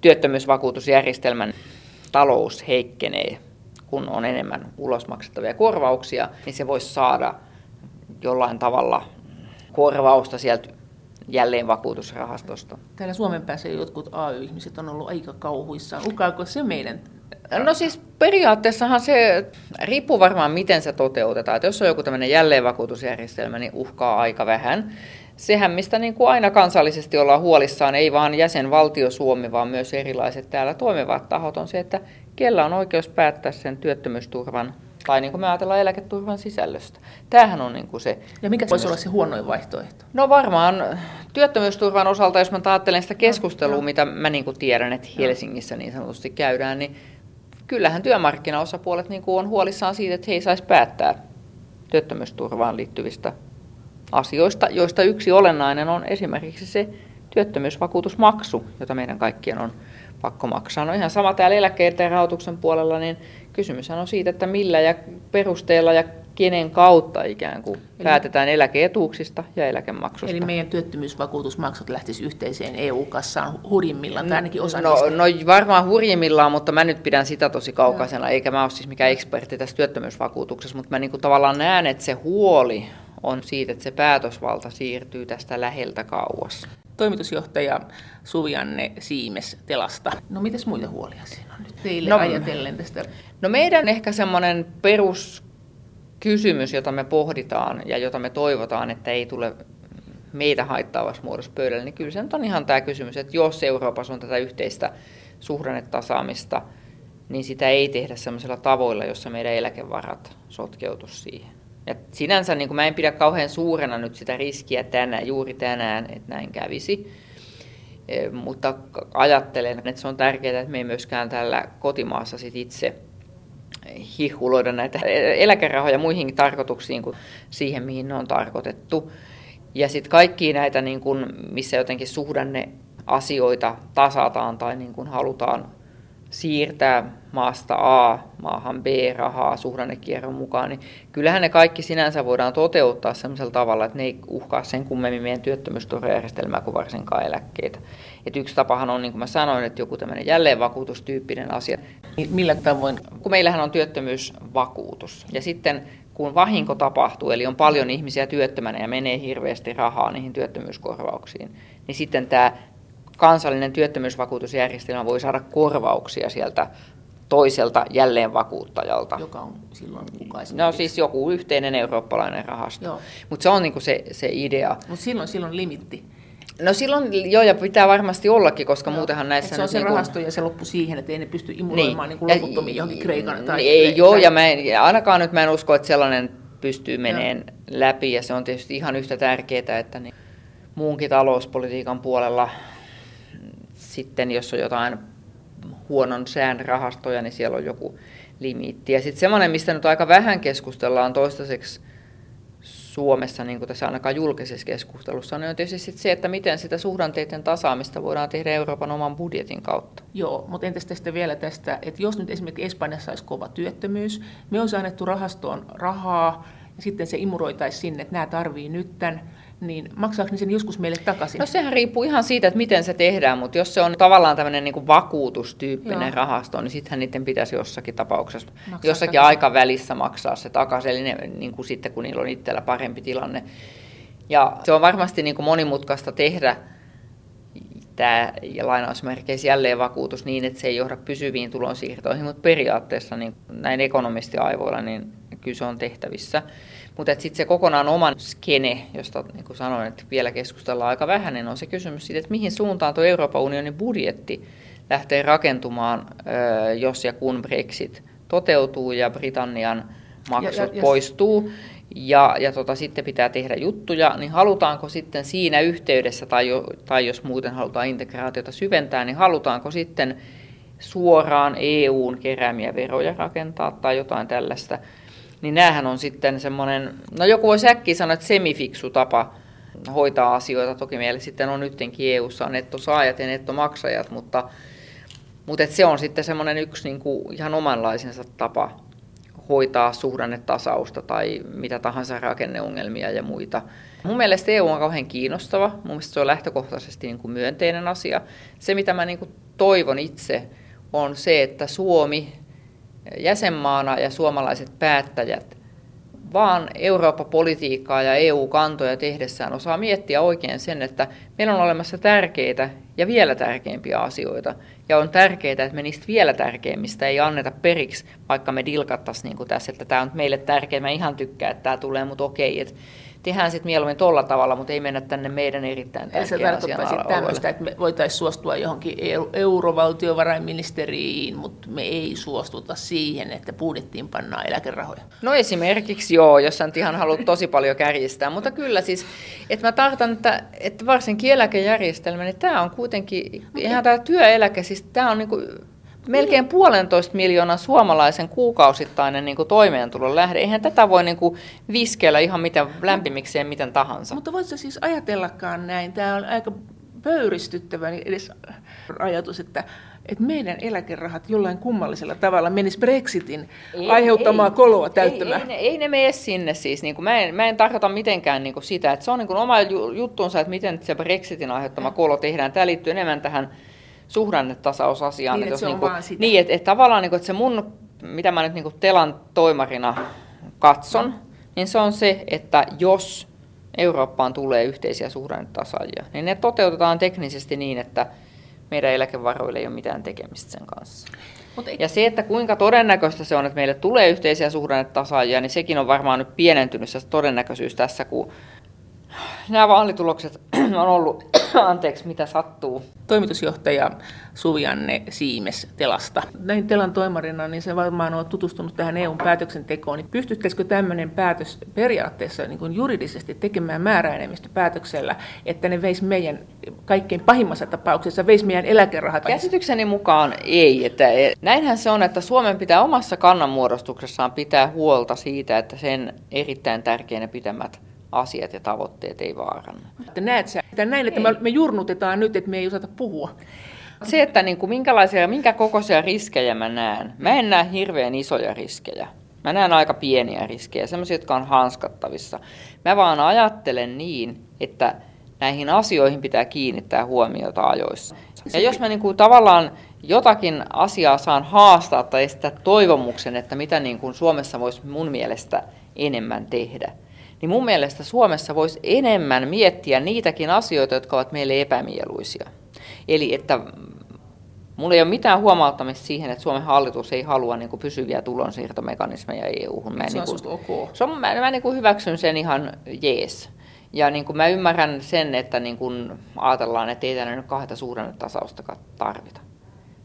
työttömyysvakuutusjärjestelmän talous heikkenee, kun on enemmän ulosmaksettavia korvauksia, niin se voisi saada jollain tavalla korvausta sieltä jälleen vakuutusrahastosta. Täällä Suomen päässä jotkut AY-ihmiset on ollut aika kauhuissaan. Ukaako se meidän No siis periaatteessahan se riippuu varmaan, miten se toteutetaan. Että jos on joku tämmöinen jälleenvakuutusjärjestelmä, niin uhkaa aika vähän sehän, mistä niin kuin aina kansallisesti ollaan huolissaan, ei vaan jäsenvaltio Suomi, vaan myös erilaiset täällä toimivat tahot, on se, että kellä on oikeus päättää sen työttömyysturvan tai niin kuin me ajatellaan eläketurvan sisällöstä. Tämähän on niin kuin se... Ja mikä voisi olla se huonoin vaihtoehto? No varmaan työttömyysturvan osalta, jos mä ajattelen sitä keskustelua, no, mitä mä niin kuin tiedän, että Helsingissä niin sanotusti käydään, niin kyllähän työmarkkinaosapuolet niin kuin on huolissaan siitä, että he ei saisi päättää työttömyysturvaan liittyvistä asioista, joista yksi olennainen on esimerkiksi se työttömyysvakuutusmaksu, jota meidän kaikkien on pakko maksaa. No ihan sama täällä eläkkeiden rahoituksen puolella, niin kysymys on siitä, että millä ja perusteella ja kenen kautta ikään kuin eli, päätetään eläkeetuuksista ja eläkemaksusta. Eli meidän työttömyysvakuutusmaksut lähtis yhteiseen EU-kassaan hurjimmillaan, tai ainakin osa no, niistä. no varmaan hurjimmillaan, mutta mä nyt pidän sitä tosi kaukaisena, eikä mä ole siis mikään ekspertti tässä työttömyysvakuutuksessa, mutta mä niin kuin tavallaan näen, että se huoli on siitä, että se päätösvalta siirtyy tästä läheltä kauas. Toimitusjohtaja Suvianne Siimes Telasta. No mitäs muita huolia siinä on nyt teille no, ajatellen tästä? No meidän ehkä semmoinen peruskysymys, jota me pohditaan ja jota me toivotaan, että ei tule meitä haittaavassa muodossa pöydälle, niin kyllä se on ihan tämä kysymys, että jos Euroopassa on tätä yhteistä suhdannetasaamista, niin sitä ei tehdä sellaisilla tavoilla, jossa meidän eläkevarat sotkeutu siihen. Ja sinänsä niin kuin mä en pidä kauhean suurena nyt sitä riskiä tänään, juuri tänään, että näin kävisi. E, mutta ajattelen, että se on tärkeää, että me ei myöskään tällä kotimaassa sit itse hihuloida näitä eläkerahoja muihin tarkoituksiin kuin siihen, mihin ne on tarkoitettu. Ja sitten kaikki näitä, niin kun, missä jotenkin suhdanne asioita tasataan tai niin kun halutaan siirtää maasta A maahan B rahaa suhdannekierron mukaan, niin kyllähän ne kaikki sinänsä voidaan toteuttaa sellaisella tavalla, että ne ei uhkaa sen kummemmin meidän työttömyysturvajärjestelmää kuin varsinkaan eläkkeitä. Et yksi tapahan on, niin kuin mä sanoin, että joku tämmöinen jälleenvakuutustyyppinen asia. Millä tavoin? Kun meillähän on työttömyysvakuutus ja sitten kun vahinko tapahtuu, eli on paljon ihmisiä työttömänä ja menee hirveästi rahaa niihin työttömyyskorvauksiin, niin sitten tämä kansallinen työttömyysvakuutusjärjestelmä voi saada korvauksia sieltä toiselta jälleenvakuuttajalta. Joka on silloin kuka No siis joku yhteinen eurooppalainen rahasto. Mutta se on niinku se, se idea. Mutta silloin, silloin limitti. No silloin jo, ja pitää varmasti ollakin, koska joo. muutenhan näissä... Se on se niin rahasto ja se loppu siihen, että ei ne pysty imuloimaan niin. niin loputtomiin johonkin Kreikan tai Ei, joo, ja, mä en, ja ainakaan nyt mä en usko, että sellainen pystyy meneen läpi ja se on tietysti ihan yhtä tärkeää, että niin muunkin talouspolitiikan puolella sitten, jos on jotain huonon sään rahastoja, niin siellä on joku limiitti. Ja sitten semmoinen, mistä nyt aika vähän keskustellaan toistaiseksi Suomessa, niin kuin tässä ainakaan julkisessa keskustelussa, niin on tietysti sit se, että miten sitä suhdanteiden tasaamista voidaan tehdä Euroopan oman budjetin kautta. Joo, mutta entäs tästä vielä tästä, että jos nyt esimerkiksi Espanjassa olisi kova työttömyys, me olisi annettu rahastoon rahaa, ja sitten se imuroitaisiin sinne, että nämä tarvii nyt tämän, niin maksaako ne sen joskus meille takaisin? No sehän riippuu ihan siitä, että miten se tehdään, mutta jos se on tavallaan tämmöinen niin kuin vakuutustyyppinen Joo. rahasto, niin sittenhän niiden pitäisi jossakin tapauksessa, maksaa jossakin takaisin. aikavälissä maksaa se takaisin, eli ne, niin kuin sitten kun niillä on itsellä parempi tilanne. Ja se on varmasti niin kuin monimutkaista tehdä tämä lainausmerkeissä jälleen vakuutus niin, että se ei johda pysyviin tulonsiirtoihin, mutta periaatteessa niin näin ekonomistiaivoilla niin kyllä se on tehtävissä. Mutta sitten se kokonaan oman skene, josta niin kuin sanoin, että vielä keskustellaan aika vähän, niin on se kysymys siitä, että mihin suuntaan tuo Euroopan unionin budjetti lähtee rakentumaan, jos ja kun Brexit toteutuu ja Britannian maksut ja, ja, poistuu. Ja, ja tota, sitten pitää tehdä juttuja, niin halutaanko sitten siinä yhteydessä, tai, jo, tai jos muuten halutaan integraatiota syventää, niin halutaanko sitten suoraan EUn keräämiä veroja rakentaa tai jotain tällaista niin näähän on sitten semmoinen, no joku voisi äkkiä sanoa, että semifiksu tapa hoitaa asioita. Toki meillä sitten on nytkin EU-ssa nettosaajat ja nettomaksajat, mutta, mutta et se on sitten semmoinen yksi niin kuin ihan omanlaisensa tapa hoitaa suhdannetasausta tai mitä tahansa rakenneongelmia ja muita. Mun mielestä EU on kauhean kiinnostava. Mun mielestä se on lähtökohtaisesti niin kuin myönteinen asia. Se, mitä mä niin kuin toivon itse, on se, että Suomi jäsenmaana ja suomalaiset päättäjät vaan Eurooppa-politiikkaa ja EU-kantoja tehdessään osaa miettiä oikein sen, että meillä on olemassa tärkeitä ja vielä tärkeimpiä asioita. Ja on tärkeää, että me niistä vielä tärkeimmistä ei anneta periksi, vaikka me dilkattaisiin niin kuin tässä, että tämä on meille tärkeä, mä ihan tykkään, että tämä tulee, mutta okei, että tehdään sitten mieluummin tuolla tavalla, mutta ei mennä tänne meidän erittäin tärkeään Se tarkoittaisi tämmöistä, että me voitaisiin suostua johonkin eurovaltiovarainministeriin, mutta me ei suostuta siihen, että budjettiin pannaan eläkerahoja. No esimerkiksi joo, jos sä ihan haluat tosi paljon kärjistää, mutta kyllä siis, että mä tartan, että, että varsinkin eläkejärjestelmä, niin tämä on kuitenkin, ihan tämä työeläke, siis tämä on niin kuin melkein puolentoista miljoonan suomalaisen kuukausittainen niin kuin toimeentulon lähde. Eihän tätä voi niin kuin viskellä ihan miten lämpimikseen miten tahansa. Mutta voitko siis ajatellakaan näin? Tämä on aika pöyristyttävä edes ajatus, että, että meidän eläkerahat jollain kummallisella tavalla menis Brexitin ei, aiheuttamaa ei, koloa täyttämään. Ei, ei, ei, ei ne mene sinne siis. Niin kuin mä, en, mä en tarkoita mitenkään niin kuin sitä, että se on niin kuin oma juttuunsa, että miten se Brexitin aiheuttama kolo tehdään. Tämä liittyy enemmän tähän suhdannetasausasiaan. Niin, että, se on niin kuin, sitä. Niin, että, että tavallaan niin kuin, että se mun, mitä mä nyt niin kuin Telan toimarina katson, no. niin se on se, että jos Eurooppaan tulee yhteisiä suhdannetasaajia, niin ne toteutetaan teknisesti niin, että meidän eläkevaroille ei ole mitään tekemistä sen kanssa. Mutta ja se, että kuinka todennäköistä se on, että meille tulee yhteisiä suhdannetasaajia, niin sekin on varmaan nyt pienentynyt se todennäköisyys tässä, kun nämä vaalitulokset on ollut, anteeksi, mitä sattuu. Toimitusjohtaja Suvianne Siimes Telasta. Näin Telan toimarina, niin se varmaan on tutustunut tähän EUn päätöksentekoon. Niin pystyttäisikö tämmöinen päätös periaatteessa niin kuin juridisesti tekemään määräenemmistöpäätöksellä, että ne veisi meidän kaikkein pahimmassa tapauksessa veisi meidän eläkerahat? Käsitykseni mukaan ei. Että e- näinhän se on, että Suomen pitää omassa kannanmuodostuksessaan pitää huolta siitä, että sen erittäin tärkeänä pitämät asiat ja tavoitteet ei vaarannu. Näet sä, että näin, että me, me jurnutetaan nyt, että me ei osata puhua. Se, että niin kuin minkälaisia, minkä kokoisia riskejä mä näen. Mä en näe hirveän isoja riskejä. Mä näen aika pieniä riskejä, sellaisia, jotka on hanskattavissa. Mä vaan ajattelen niin, että näihin asioihin pitää kiinnittää huomiota ajoissa. Ja jos mä niin kuin tavallaan jotakin asiaa saan haastaa tai estää toivomuksen, että mitä niin kuin Suomessa voisi mun mielestä enemmän tehdä, niin mun mielestä Suomessa voisi enemmän miettiä niitäkin asioita, jotka ovat meille epämieluisia. Eli että Mulla ei ole mitään huomauttamista siihen, että Suomen hallitus ei halua niin kuin, pysyviä tulonsiirtomekanismeja EU-hun. Mä, se niin kuin, ok. Se on, mä, mä niin kuin, hyväksyn sen ihan jees. Ja niin kuin, mä ymmärrän sen, että niin kuin, ajatellaan, että ei tänne nyt kahdeta suhdannetasaustakaan tarvita.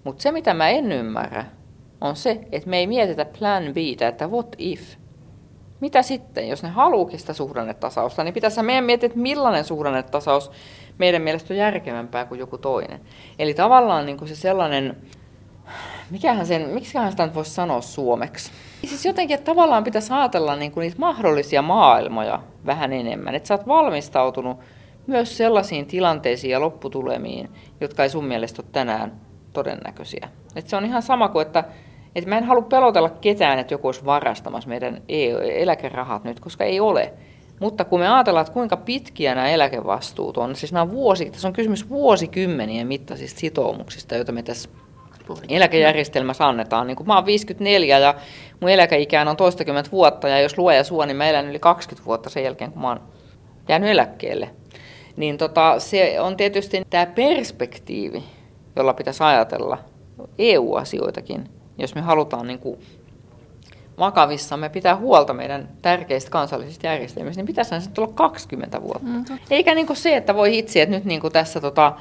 Mutta se, mitä mä en ymmärrä, on se, että me ei mietitä plan B, että what if – mitä sitten, jos ne haluukin sitä suhdannetasausta, niin pitäisi meidän miettiä, että millainen suhdannetasaus meidän mielestä on järkevämpää kuin joku toinen. Eli tavallaan niin kuin se sellainen, mikähän sen, miksiköhän sitä nyt voisi sanoa suomeksi? Siis jotenkin, että tavallaan pitäisi ajatella niin kuin niitä mahdollisia maailmoja vähän enemmän, että sä oot valmistautunut myös sellaisiin tilanteisiin ja lopputulemiin, jotka ei sun mielestä ole tänään todennäköisiä. Et se on ihan sama kuin, että et mä en halua pelotella ketään, että joku olisi varastamassa meidän eläkerahat nyt, koska ei ole. Mutta kun me ajatellaan, että kuinka pitkiä nämä eläkevastuut on, siis nämä vuosi, tässä on kysymys vuosikymmenien mittaisista sitoumuksista, joita me tässä eläkejärjestelmässä annetaan. Niin kun mä oon 54 ja mun eläkeikään on toistakymmentä vuotta ja jos luoja suo, niin mä elän yli 20 vuotta sen jälkeen, kun mä oon jäänyt eläkkeelle. Niin tota, se on tietysti tämä perspektiivi, jolla pitäisi ajatella EU-asioitakin, jos me halutaan niin kuin vakavissamme pitää huolta meidän tärkeistä kansallisista järjestelmistä, niin pitäisi se olla 20 vuotta. Mm, Eikä niin kuin se, että voi itse, että nyt niin kuin tässä tota,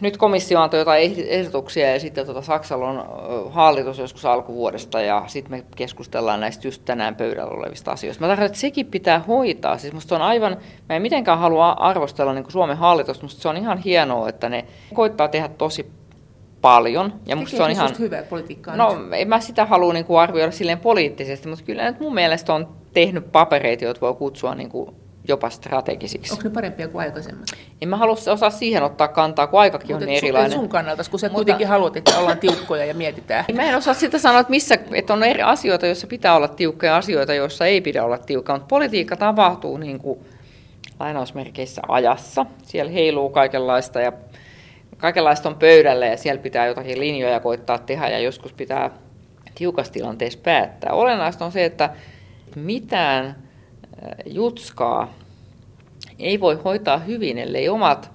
nyt komissio antoi jotain ehdotuksia ja sitten tota Saksalla on hallitus joskus alkuvuodesta ja sitten me keskustellaan näistä just tänään pöydällä olevista asioista. Mä tarkoitan, että sekin pitää hoitaa. Siis musta on aivan, mä en mitenkään halua arvostella niin kuin Suomen hallitusta, mutta se on ihan hienoa, että ne koittaa tehdä tosi paljon. Ja musta se on ihan hyvää politiikkaa No, nyt? en mä sitä halua niin kuin arvioida silleen poliittisesti, mutta kyllä nyt mun mielestä on tehnyt papereita, joita voi kutsua niin kuin jopa strategisiksi. Onko ne parempia kuin aikaisemmat? En mä halua osaa siihen ottaa kantaa, kun aikakin Mutta on niin erilainen. sun kannalta, kun sä Mutta... kuitenkin haluat, että ollaan tiukkoja ja mietitään. Mä en osaa sitä sanoa, että, missä, että on eri asioita, joissa pitää olla tiukkoja asioita, joissa ei pidä olla tiukka. Mutta politiikka tapahtuu niin kuin lainausmerkeissä ajassa. Siellä heiluu kaikenlaista ja kaikenlaista on pöydällä ja siellä pitää jotakin linjoja koittaa tehdä ja joskus pitää tiukassa tilanteessa päättää. Olennaista on se, että mitään jutskaa ei voi hoitaa hyvin, ellei omat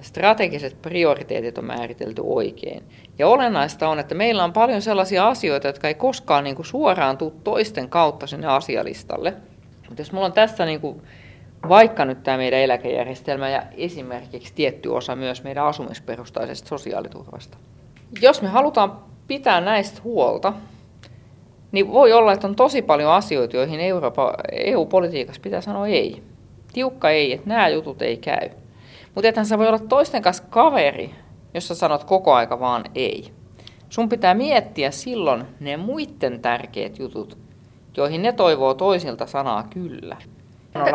strategiset prioriteetit on määritelty oikein. Ja olennaista on, että meillä on paljon sellaisia asioita, jotka ei koskaan niin kuin suoraan tule toisten kautta sinne asialistalle. Mutta jos mulla on tässä niin kuin vaikka nyt tämä meidän eläkejärjestelmä ja esimerkiksi tietty osa myös meidän asumisperustaisesta sosiaaliturvasta. Jos me halutaan pitää näistä huolta, niin voi olla, että on tosi paljon asioita, joihin EU-politiikassa pitää sanoa ei. Tiukka ei, että nämä jutut ei käy. Mutta ethän sä voi olla toisten kanssa kaveri, jos sä sanot koko aika vaan ei. Sun pitää miettiä silloin ne muiden tärkeät jutut, joihin ne toivoo toisilta sanaa kyllä.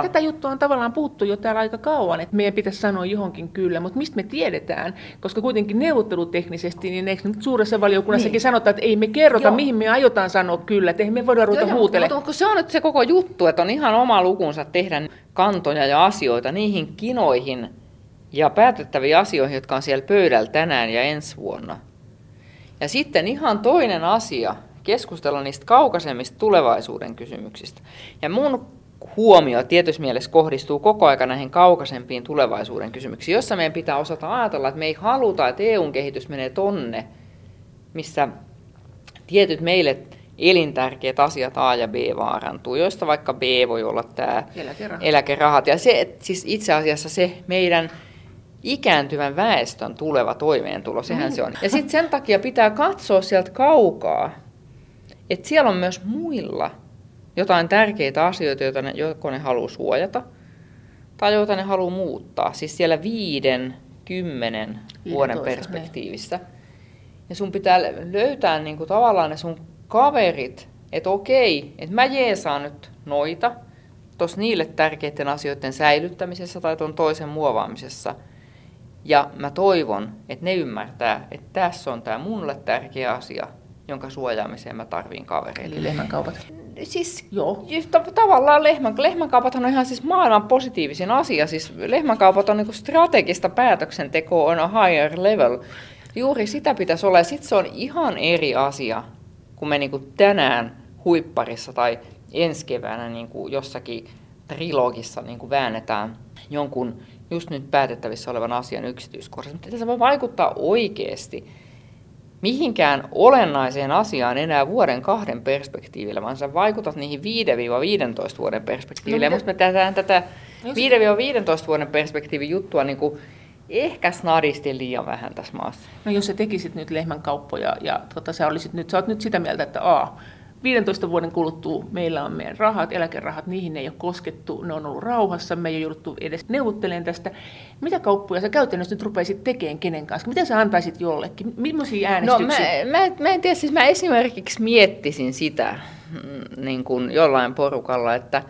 Tätä juttua on tavallaan puuttu jo täällä aika kauan, että meidän pitäisi sanoa johonkin kyllä, mutta mistä me tiedetään? Koska kuitenkin neuvotteluteknisesti, niin eikö nyt suuressa valiokunnassakin niin. sanota, että ei me kerrota, Joo. mihin me aiotaan sanoa kyllä, että ei me voida ruveta huutelemaan. Mutta se on nyt se koko juttu, että on ihan oma lukunsa tehdä kantoja ja asioita niihin kinoihin ja päätettäviin asioihin, jotka on siellä pöydällä tänään ja ensi vuonna. Ja sitten ihan toinen asia, keskustella niistä kaukaisemmista tulevaisuuden kysymyksistä. Ja mun huomio tietyssä mielessä kohdistuu koko ajan näihin kaukaisempiin tulevaisuuden kysymyksiin, jossa meidän pitää osata ajatella, että me ei haluta, että EUn kehitys menee tonne, missä tietyt meille elintärkeät asiat A ja B vaarantuu, joista vaikka B voi olla tämä eläkerahat. eläkerahat. Ja se, siis itse asiassa se meidän ikääntyvän väestön tuleva toimeentulo, sehän mm. se on. Ja sitten sen takia pitää katsoa sieltä kaukaa, että siellä on myös muilla jotain tärkeitä asioita, joita ne, joko ne haluaa suojata tai joita ne haluaa muuttaa. Siis siellä viiden, kymmenen vuoden perspektiivissä. Ne. Ja sun pitää löytää niin kuin tavallaan ne sun kaverit, että okei, että mä jeesaan nyt noita tuossa niille tärkeiden asioiden säilyttämisessä tai tuon toisen muovaamisessa. Ja mä toivon, että ne ymmärtää, että tässä on tämä mulle tärkeä asia, jonka suojaamiseen mä tarviin kavereita. Eli lehmänkaupat siis Joo. tavallaan lehmän, lehmänkaupat on ihan siis maailman positiivisin asia. Siis lehmänkaupat on niin strategista päätöksentekoa on a higher level. Juuri sitä pitäisi olla. Sitten se on ihan eri asia, kun me niin tänään huipparissa tai ensi keväänä niin jossakin trilogissa niin väännetään jonkun just nyt päätettävissä olevan asian yksityiskohdassa. Mutta se voi vaikuttaa oikeasti mihinkään olennaiseen asiaan enää vuoden kahden perspektiivillä, vaan sä vaikutat niihin 5-15 vuoden perspektiivillä. No, mutta me tehdään tätä 5-15 vuoden perspektiivin juttua niin kuin ehkä snadisti liian vähän tässä maassa. No jos sä tekisit nyt lehmän kauppoja ja tota, sä, olisit nyt, sä oot nyt sitä mieltä, että A, 15 vuoden kuluttua meillä on meidän rahat, eläkerahat, niihin ei ole koskettu, ne on ollut rauhassa, me ei ole jouduttu edes neuvottelemaan tästä. Mitä kauppuja sä käytännössä nyt rupeisit tekemään kenen kanssa? Mitä sä antaisit jollekin? Millaisia äänestyksiä? No mä, mä, mä en tiedä, siis mä esimerkiksi miettisin sitä mm, niin kuin jollain porukalla, että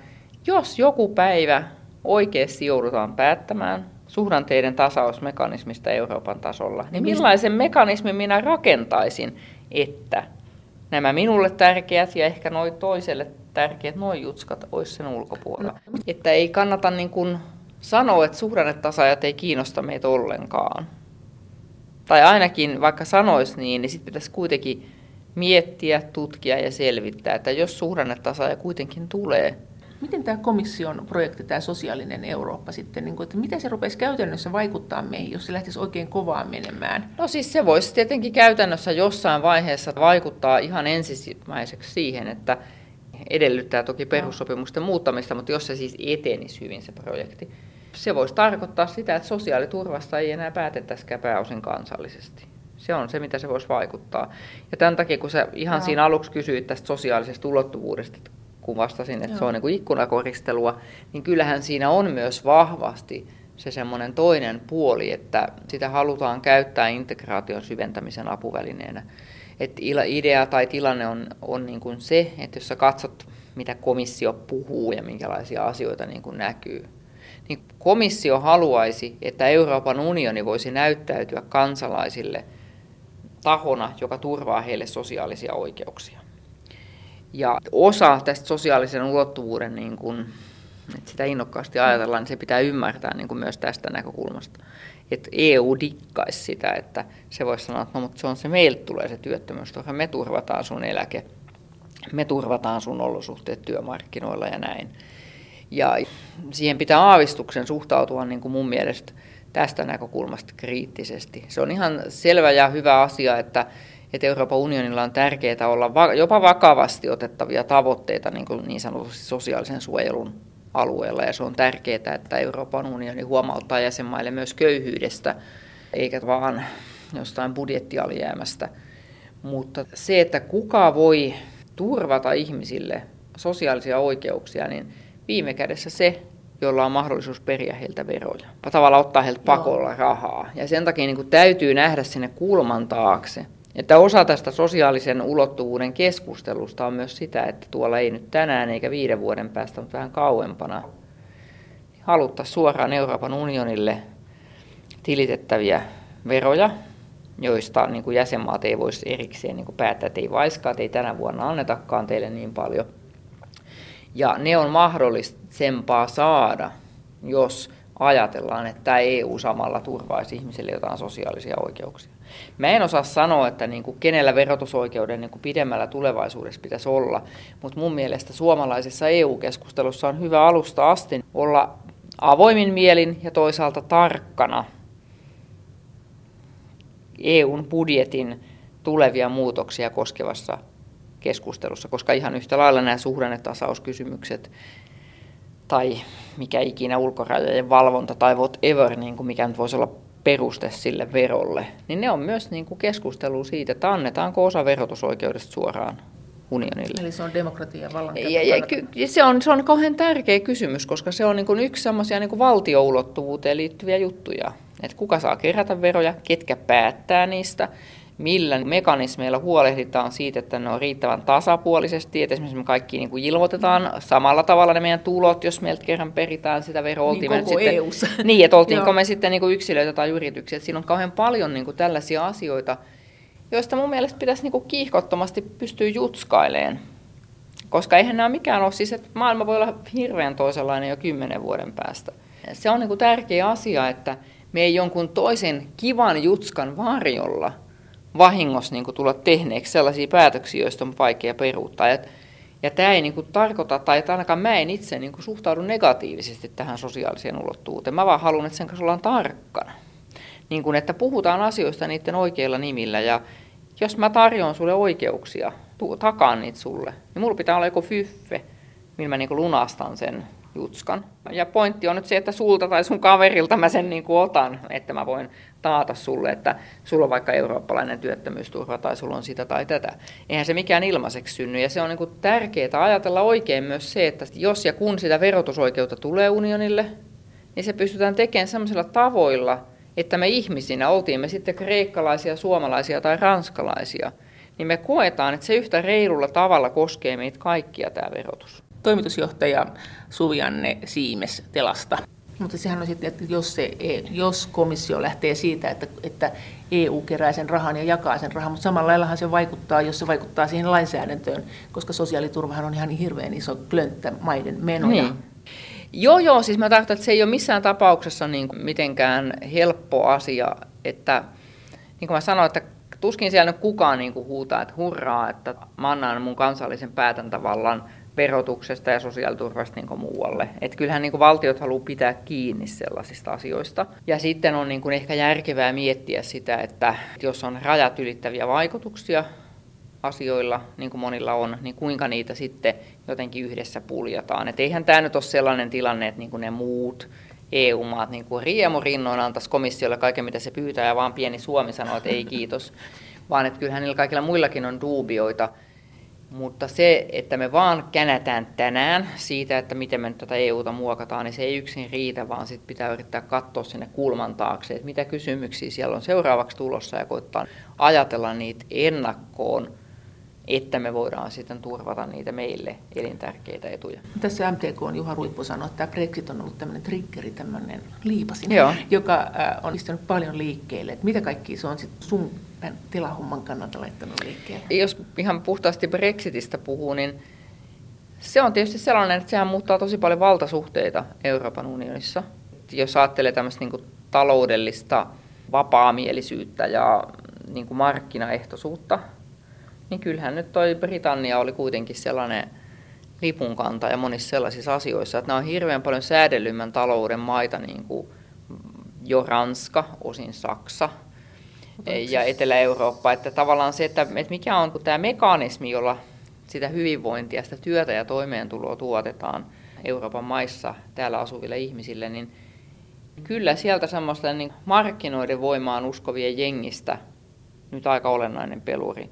jos joku päivä oikeasti joudutaan päättämään suhdanteiden tasausmekanismista Euroopan tasolla, niin millaisen mekanismin minä rakentaisin, että nämä minulle tärkeät ja ehkä noin toiselle tärkeät noin jutskat olisi sen ulkopuolella. No. Että ei kannata niin kuin sanoa, että suhdannetasaajat ei kiinnosta meitä ollenkaan. Tai ainakin vaikka sanoisi niin, niin sitten pitäisi kuitenkin miettiä, tutkia ja selvittää, että jos suhdannetasaaja kuitenkin tulee, Miten tämä komission projekti, tämä sosiaalinen Eurooppa sitten, niin kuin, että miten se rupeisi käytännössä vaikuttaa meihin, jos se lähtisi oikein kovaan menemään? No siis se voisi tietenkin käytännössä jossain vaiheessa vaikuttaa ihan ensimmäiseksi siihen, että edellyttää toki perussopimusten muuttamista, mutta jos se siis etenisi hyvin se projekti, se voisi tarkoittaa sitä, että sosiaaliturvasta ei enää päätettäisikään pääosin kansallisesti. Se on se, mitä se voisi vaikuttaa. Ja tämän takia, kun sä ihan no. siinä aluksi kysyit tästä sosiaalisesta ulottuvuudesta, että kun vastasin, että Joo. se on niin kuin ikkunakoristelua, niin kyllähän siinä on myös vahvasti se semmoinen toinen puoli, että sitä halutaan käyttää integraation syventämisen apuvälineenä. Että idea tai tilanne on, on niin kuin se, että jos sä katsot, mitä komissio puhuu ja minkälaisia asioita niin kuin näkyy, niin komissio haluaisi, että Euroopan unioni voisi näyttäytyä kansalaisille tahona, joka turvaa heille sosiaalisia oikeuksia. Ja osa tästä sosiaalisen ulottuvuuden, niin kun, että sitä innokkaasti ajatellaan, niin se pitää ymmärtää niin myös tästä näkökulmasta. Että EU dikkaisi sitä, että se voisi sanoa, että no, mutta se on se, meiltä tulee se työttömyys, me turvataan sun eläke, me turvataan sun olosuhteet työmarkkinoilla ja näin. Ja siihen pitää aavistuksen suhtautua niin kuin mun mielestä tästä näkökulmasta kriittisesti. Se on ihan selvä ja hyvä asia, että että Euroopan unionilla on tärkeää olla va- jopa vakavasti otettavia tavoitteita niin, kuin niin sanotusti sosiaalisen suojelun alueella. Ja se on tärkeää, että Euroopan unioni huomauttaa jäsenmaille myös köyhyydestä, eikä vaan jostain budjettialijäämästä. Mutta se, että kuka voi turvata ihmisille sosiaalisia oikeuksia, niin viime kädessä se, jolla on mahdollisuus periä heiltä veroja. Tavallaan ottaa heiltä pakolla rahaa. Ja sen takia niin kuin täytyy nähdä sinne kulman taakse. Että osa tästä sosiaalisen ulottuvuuden keskustelusta on myös sitä, että tuolla ei nyt tänään eikä viiden vuoden päästä, mutta vähän kauempana haluttaisiin suoraan Euroopan unionille tilitettäviä veroja, joista niin kuin jäsenmaat ei voisi erikseen niin kuin päättää, että ei vaiskaa, että ei tänä vuonna annetakaan teille niin paljon. Ja ne on mahdollisempaa saada, jos ajatellaan, että EU samalla turvaisi ihmisille jotain sosiaalisia oikeuksia. Mä en osaa sanoa, että niin kuin kenellä verotusoikeuden niin kuin pidemmällä tulevaisuudessa pitäisi olla, mutta mun mielestä suomalaisessa EU-keskustelussa on hyvä alusta asti olla avoimin mielin ja toisaalta tarkkana EUn budjetin tulevia muutoksia koskevassa keskustelussa, koska ihan yhtä lailla nämä suhdannetasauskysymykset tai mikä ikinä ulkorajojen valvonta tai whatever, niin kuin mikä nyt voisi olla peruste sille verolle, niin ne on myös niin kuin keskustelu siitä, että annetaanko osa verotusoikeudesta suoraan unionille. Eli se on demokratia vallan ja, ja, ja se, on, se on kauhean tärkeä kysymys, koska se on niin kuin yksi semmoisia niin valtioulottuvuuteen liittyviä juttuja. Että kuka saa kerätä veroja, ketkä päättää niistä, millä mekanismeilla huolehditaan siitä, että ne on riittävän tasapuolisesti, että esimerkiksi me kaikki niin kuin ilmoitetaan samalla tavalla ne meidän tulot, jos meiltä kerran peritään sitä veroa. Niin koko sitten, EU-ssa. Niin, että oltiinko me sitten niin kuin yksilöitä tai yrityksiä. Että siinä on kauhean paljon niin kuin tällaisia asioita, joista mun mielestä pitäisi niin kuin kiihkottomasti pystyä jutskaileen. Koska eihän nämä mikään ole, siis että maailma voi olla hirveän toisenlainen jo kymmenen vuoden päästä. Se on niin kuin tärkeä asia, että me ei jonkun toisen kivan jutskan varjolla – vahingossa niin kuin tulla tehneeksi sellaisia päätöksiä, joista on vaikea peruuttaa. Ja, ja tämä ei niin kuin tarkoita, tai että ainakaan mä en itse niin kuin suhtaudu negatiivisesti tähän sosiaaliseen ulottuvuuteen. Mä vaan haluan, että sen kanssa ollaan tarkkana. Niin kuin, että puhutaan asioista niiden oikeilla nimillä. Ja jos mä tarjoan sulle oikeuksia, takaan niitä sulle, niin mulla pitää olla joku fyffe, millä mä niin kuin lunastan sen jutskan. Ja pointti on nyt se, että sulta tai sun kaverilta mä sen niin kuin otan, että mä voin taata sulle, että sulla on vaikka eurooppalainen työttömyysturva tai sulla on sitä tai tätä. Eihän se mikään ilmaiseksi synny. Ja se on niin tärkeää ajatella oikein myös se, että jos ja kun sitä verotusoikeutta tulee unionille, niin se pystytään tekemään sellaisilla tavoilla, että me ihmisinä, oltiin me sitten kreikkalaisia, suomalaisia tai ranskalaisia, niin me koetaan, että se yhtä reilulla tavalla koskee meitä kaikkia tämä verotus. Toimitusjohtaja Suvianne Siimes Telasta. Mutta sehän on sitten, että jos, se, e- jos komissio lähtee siitä, että, että EU kerää sen rahan ja jakaa sen rahan, mutta samalla laillahan se vaikuttaa, jos se vaikuttaa siihen lainsäädäntöön, koska sosiaaliturvahan on ihan hirveän iso klönttä maiden menoja. Niin. Joo, joo, siis mä tarkoitan, että se ei ole missään tapauksessa niin kuin mitenkään helppo asia, että niin kuin mä sanoin, että tuskin siellä nyt kukaan niin kuin huutaa, että hurraa, että mä annan mun kansallisen päätäntävallan verotuksesta ja sosiaaliturvasta niin muualle. Et kyllähän niin valtiot haluaa pitää kiinni sellaisista asioista. Ja sitten on niin ehkä järkevää miettiä sitä, että jos on rajat ylittäviä vaikutuksia asioilla, niin kuin monilla on, niin kuinka niitä sitten jotenkin yhdessä puljataan. Et eihän tämä nyt ole sellainen tilanne, että niin ne muut EU-maat niin kuin riemurinnoin antaisi komissiolle kaiken, mitä se pyytää, ja vaan pieni Suomi sanoo, että ei kiitos. Vaan että kyllähän niillä kaikilla muillakin on duubioita. Mutta se, että me vaan känätään tänään siitä, että miten me nyt tätä EUta muokataan, niin se ei yksin riitä, vaan sitten pitää yrittää katsoa sinne kulman taakse, että mitä kysymyksiä siellä on seuraavaksi tulossa ja koittaa ajatella niitä ennakkoon että me voidaan sitten turvata niitä meille elintärkeitä etuja. Tässä MTK on Juha Ruippu sanoi, että tämä Brexit on ollut tämmöinen triggeri, tämmöinen liipasin, Joo. joka on istunut paljon liikkeelle. Että mitä kaikki se on sitten sun tilahomman kannalta laittanut liikkeelle? Jos ihan puhtaasti Brexitistä puhuu, niin se on tietysti sellainen, että sehän muuttaa tosi paljon valtasuhteita Euroopan unionissa. Jos ajattelee tämmöistä niin taloudellista vapaamielisyyttä ja niin kuin markkinaehtoisuutta, niin kyllähän nyt toi Britannia oli kuitenkin sellainen lipunkantaja monissa sellaisissa asioissa, että nämä on hirveän paljon säädellymmän talouden maita, niin kuin jo Ranska, osin Saksa ja Etelä-Eurooppa. Että tavallaan se, että, että mikä on tämä mekanismi, jolla sitä hyvinvointia, sitä työtä ja toimeentuloa tuotetaan Euroopan maissa täällä asuville ihmisille, niin kyllä sieltä semmoista niin markkinoiden voimaan uskovien jengistä nyt aika olennainen peluri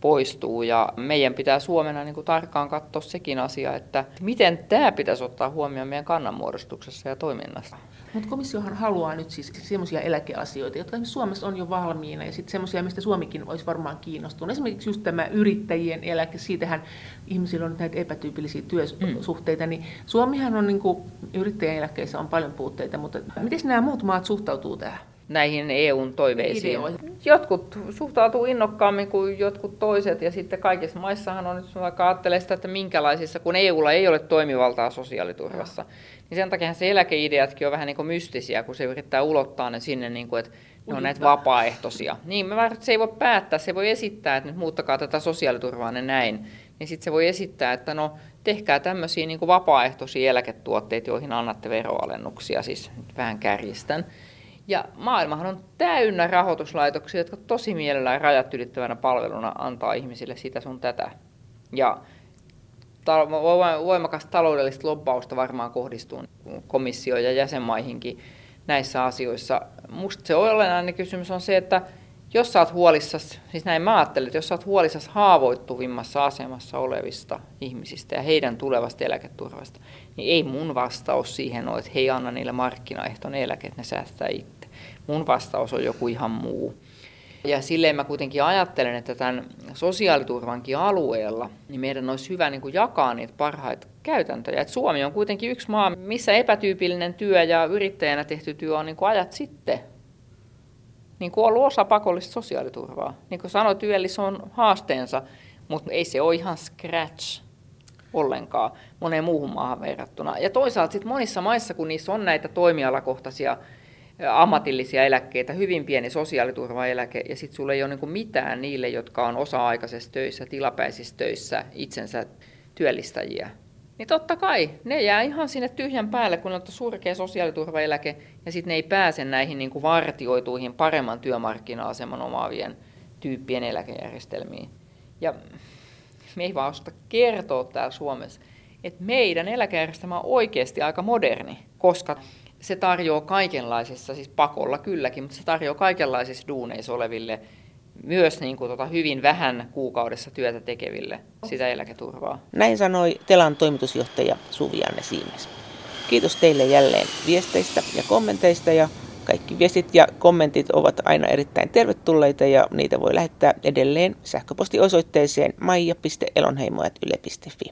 poistuu. Ja meidän pitää Suomena niin kuin tarkkaan katsoa sekin asia, että miten tämä pitäisi ottaa huomioon meidän kannanmuodostuksessa ja toiminnassa. Mutta komissiohan haluaa nyt siis sellaisia eläkeasioita, jotka Suomessa on jo valmiina, ja sitten sellaisia, mistä Suomikin olisi varmaan kiinnostunut. Esimerkiksi just tämä yrittäjien eläke, siitähän ihmisillä on näitä epätyypillisiä työsuhteita, mm. niin Suomihan on niin kuin, yrittäjien eläkkeissä on paljon puutteita, mutta miten nämä muut maat suhtautuu tähän? Näihin EUn toiveisiin. Ideoihin. Jotkut suhtautuu innokkaammin kuin jotkut toiset, ja sitten kaikissa maissahan on nyt vaikka ajattelee sitä, että minkälaisissa, kun EUlla ei ole toimivaltaa sosiaaliturvassa, no. niin sen takia se eläkeideatkin on vähän niin kuin mystisiä, kun se yrittää ulottaa ne sinne, niin kuin, että ne on näitä vapaaehtoisia. Niin, mä se ei voi päättää, se voi esittää, että nyt muuttakaa tätä sosiaaliturvaa ne näin, niin sitten se voi esittää, että no tehkää tämmöisiä niin kuin vapaaehtoisia eläketuotteita, joihin annatte veroalennuksia, siis vähän kärjistän. Ja maailmahan on täynnä rahoituslaitoksia, jotka tosi mielellään rajat ylittävänä palveluna antaa ihmisille sitä sun tätä. Ja voimakas taloudellista lobbausta varmaan kohdistuu komissio- ja jäsenmaihinkin näissä asioissa. Musta se olennainen kysymys on se, että jos sä oot huolissas, siis näin mä ajattelen, että jos sä oot huolissas haavoittuvimmassa asemassa olevista ihmisistä ja heidän tulevasta eläketurvasta, niin ei mun vastaus siihen ole, että hei anna niille markkinaehtoinen eläke, että ne säästää itse. Mun vastaus on joku ihan muu. Ja silleen mä kuitenkin ajattelen, että tämän sosiaaliturvankin alueella niin meidän olisi hyvä niin kuin jakaa niitä parhaita käytäntöjä. Et Suomi on kuitenkin yksi maa, missä epätyypillinen työ ja yrittäjänä tehty työ on niin kuin ajat sitten niin kuin ollut osa pakollista sosiaaliturvaa. Niin kuin sanoit, YELissä on haasteensa, mutta ei se ole ihan scratch ollenkaan moneen muuhun maahan verrattuna. Ja toisaalta sitten monissa maissa, kun niissä on näitä toimialakohtaisia ammatillisia eläkkeitä, hyvin pieni sosiaaliturvaeläke, ja sitten sulla ei ole niin mitään niille, jotka on osa-aikaisissa töissä, tilapäisissä töissä, itsensä työllistäjiä. Niin totta kai, ne jää ihan sinne tyhjän päälle, kun on surkea sosiaaliturvaeläke, ja sitten ne ei pääse näihin niin kuin vartioituihin paremman työmarkkina-aseman omaavien tyyppien eläkejärjestelmiin. Ja me ei vaan kertoa täällä Suomessa, että meidän eläkejärjestelmä on oikeasti aika moderni, koska se tarjoaa kaikenlaisissa, siis pakolla kylläkin, mutta se tarjoaa kaikenlaisissa duuneissa oleville myös niin kuin tota hyvin vähän kuukaudessa työtä tekeville sitä eläketurvaa. Näin sanoi Telan toimitusjohtaja Suvianne Siimes. Kiitos teille jälleen viesteistä ja kommenteista ja kaikki viestit ja kommentit ovat aina erittäin tervetulleita ja niitä voi lähettää edelleen sähköpostiosoitteeseen maija.elonheimo.yle.fi.